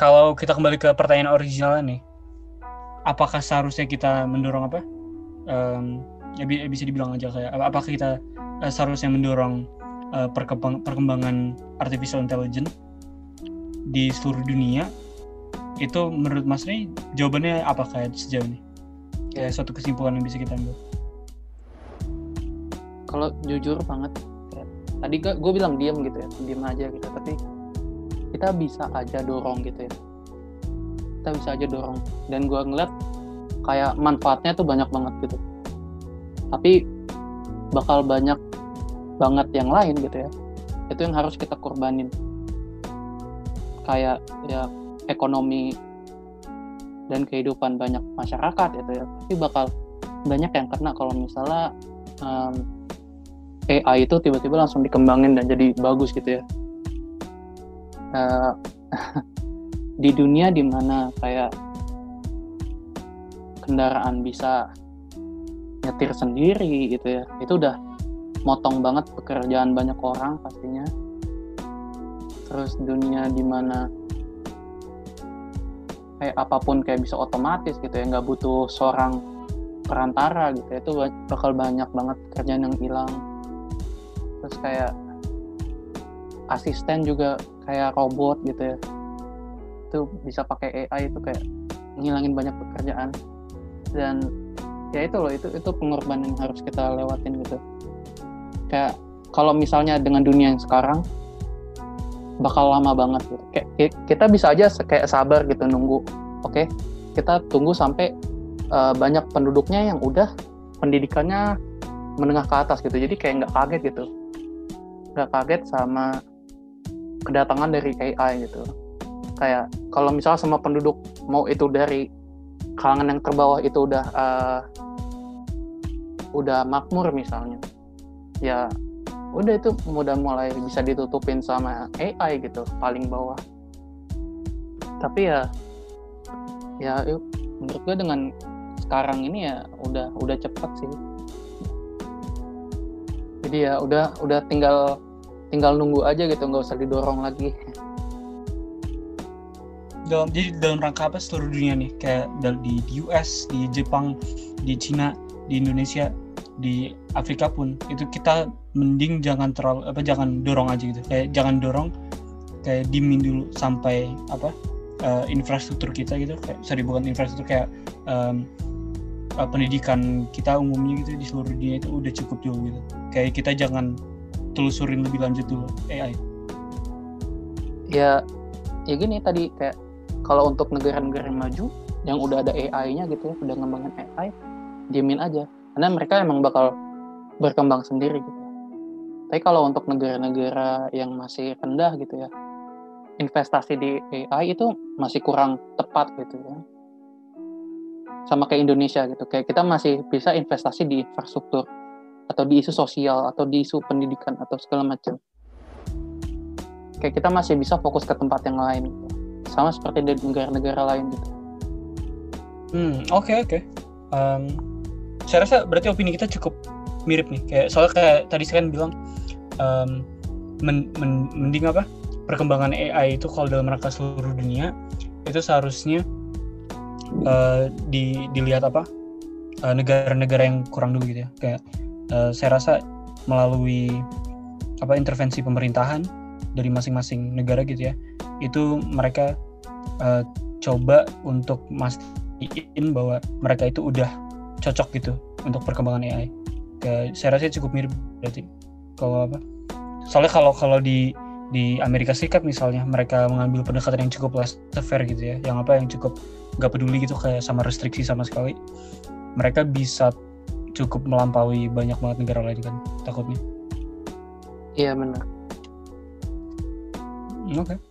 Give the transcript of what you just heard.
kalau kita kembali ke pertanyaan original nih, apakah seharusnya kita mendorong apa? Um, ya bisa dibilang aja kayak apakah kita uh, seharusnya mendorong uh, perkembang, perkembangan artificial intelligence di seluruh dunia? Itu menurut Mas Rey jawabannya apa kayak sejauh ini? Kayak suatu kesimpulan yang bisa kita ambil? Kalau jujur banget, tadi gue bilang diam gitu ya, diam aja gitu. Tapi kita bisa aja dorong gitu ya. Kita bisa aja dorong. Dan gue ngeliat kayak manfaatnya tuh banyak banget gitu. Tapi bakal banyak banget yang lain gitu ya. Itu yang harus kita korbanin kayak ya ekonomi dan kehidupan banyak masyarakat gitu ya. Tapi bakal banyak yang kena kalau misalnya um, AI itu tiba-tiba langsung dikembangin dan jadi bagus gitu ya uh, di dunia di mana kayak kendaraan bisa nyetir sendiri gitu ya itu udah motong banget pekerjaan banyak orang pastinya. Terus dunia di mana kayak apa pun kayak bisa otomatis gitu ya nggak butuh seorang perantara gitu ya itu bakal banyak banget pekerjaan yang hilang. Terus kayak asisten juga kayak robot gitu ya. Itu bisa pakai AI itu kayak ngilangin banyak pekerjaan. Dan ya itu loh itu itu pengorbanan yang harus kita lewatin gitu. Kayak kalau misalnya dengan dunia yang sekarang bakal lama banget gitu. Kayak kita bisa aja kayak sabar gitu nunggu. Oke okay? kita tunggu sampai uh, banyak penduduknya yang udah pendidikannya menengah ke atas gitu. Jadi kayak nggak kaget gitu. Nggak kaget sama kedatangan dari AI gitu. Kayak kalau misalnya semua penduduk mau itu dari kalangan yang terbawah itu udah uh, udah makmur misalnya ya udah itu udah mulai bisa ditutupin sama AI gitu paling bawah. Tapi ya ya menurut gue dengan sekarang ini ya udah udah cepat sih. Jadi ya udah udah tinggal tinggal nunggu aja gitu nggak usah didorong lagi. Dalam jadi dalam rangka apa seluruh dunia nih? Kayak di, US di Jepang di Cina di Indonesia di Afrika pun itu kita mending jangan terlalu apa jangan dorong aja gitu. Kayak jangan dorong kayak dimin dulu sampai apa uh, infrastruktur kita gitu. Kayak sorry bukan infrastruktur kayak um, pendidikan kita umumnya gitu di seluruh dunia itu udah cukup dulu gitu. Kayak kita jangan telusurin lebih lanjut dulu AI? Ya, ya gini tadi kayak kalau untuk negara-negara maju yang udah ada AI-nya gitu ya, udah ngembangin AI, diamin aja. Karena mereka emang bakal berkembang sendiri gitu. Tapi kalau untuk negara-negara yang masih rendah gitu ya, investasi di AI itu masih kurang tepat gitu ya. Sama kayak Indonesia gitu, kayak kita masih bisa investasi di infrastruktur atau di isu sosial atau di isu pendidikan atau segala macam. Kayak kita masih bisa fokus ke tempat yang lain. Sama seperti di negara-negara lain gitu. Hmm oke okay, oke. Okay. um, saya rasa berarti opini kita cukup mirip nih. Kayak soalnya kayak tadi saya kan bilang um, men, men, mending apa? Perkembangan AI itu kalau dalam rangka seluruh dunia itu seharusnya uh, di, dilihat apa? Eh, negara-negara uh, yang kurang dulu gitu ya. Kayak uh, saya rasa melalui apa intervensi pemerintahan dari masing-masing negara gitu ya itu mereka uh, coba untuk mastiin bahwa mereka itu udah cocok gitu untuk perkembangan AI. Ke, saya rasa cukup mirip berarti kalau apa? Soalnya kalau kalau di di Amerika Serikat misalnya mereka mengambil pendekatan yang cukup laissez-faire gitu ya, yang apa yang cukup nggak peduli gitu kayak sama restriksi sama sekali, mereka bisa cukup melampaui banyak banget negara lain kan takutnya iya benar oke okay.